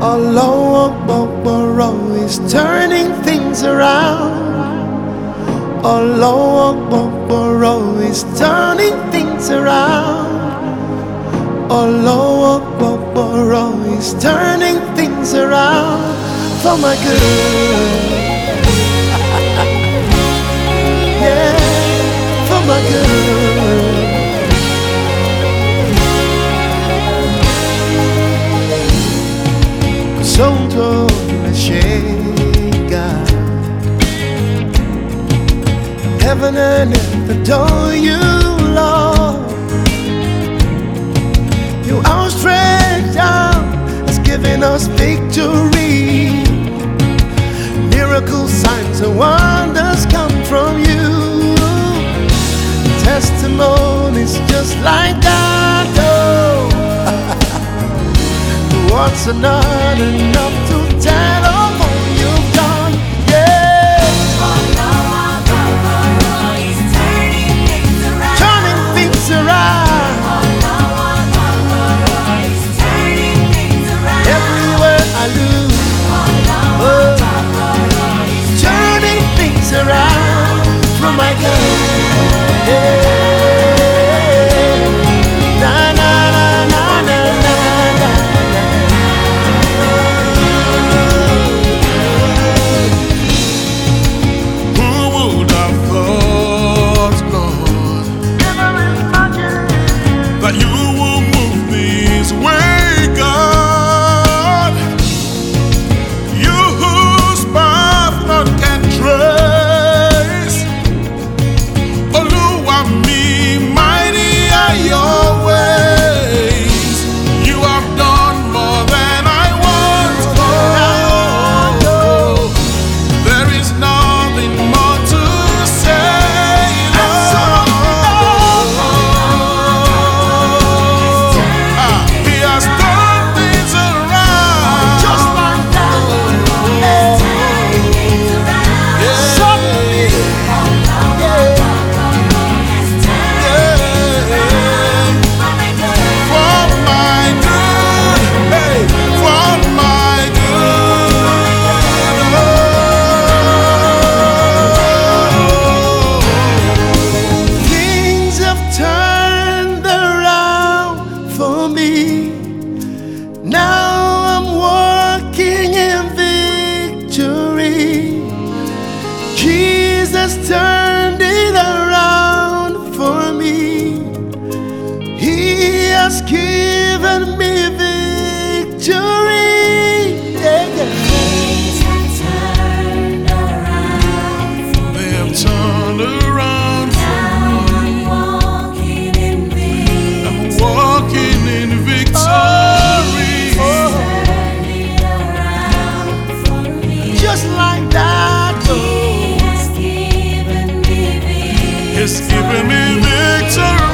Akbar is turning things around. Akbar is turning things around. Akbar is turning things around for my good. Sotto umeshika Heaven and earth adore you, Lord. Your outstretched arm has given us victory. Miracles, signs and wonders come from you. Testimonies just like that, Are not enough to tell Jesus turned it around for me. He has given me victory. Yeah, yeah. They have turned around. I'm walking in victory. Just like that. He's given me victory.